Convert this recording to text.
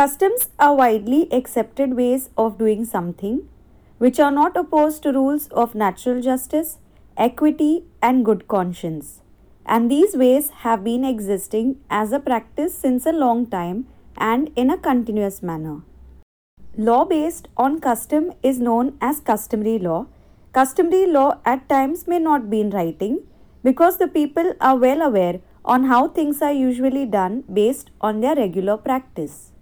Customs are widely accepted ways of doing something which are not opposed to rules of natural justice, equity, and good conscience. And these ways have been existing as a practice since a long time and in a continuous manner. Law based on custom is known as customary law. Customary law at times may not be in writing because the people are well aware on how things are usually done based on their regular practice.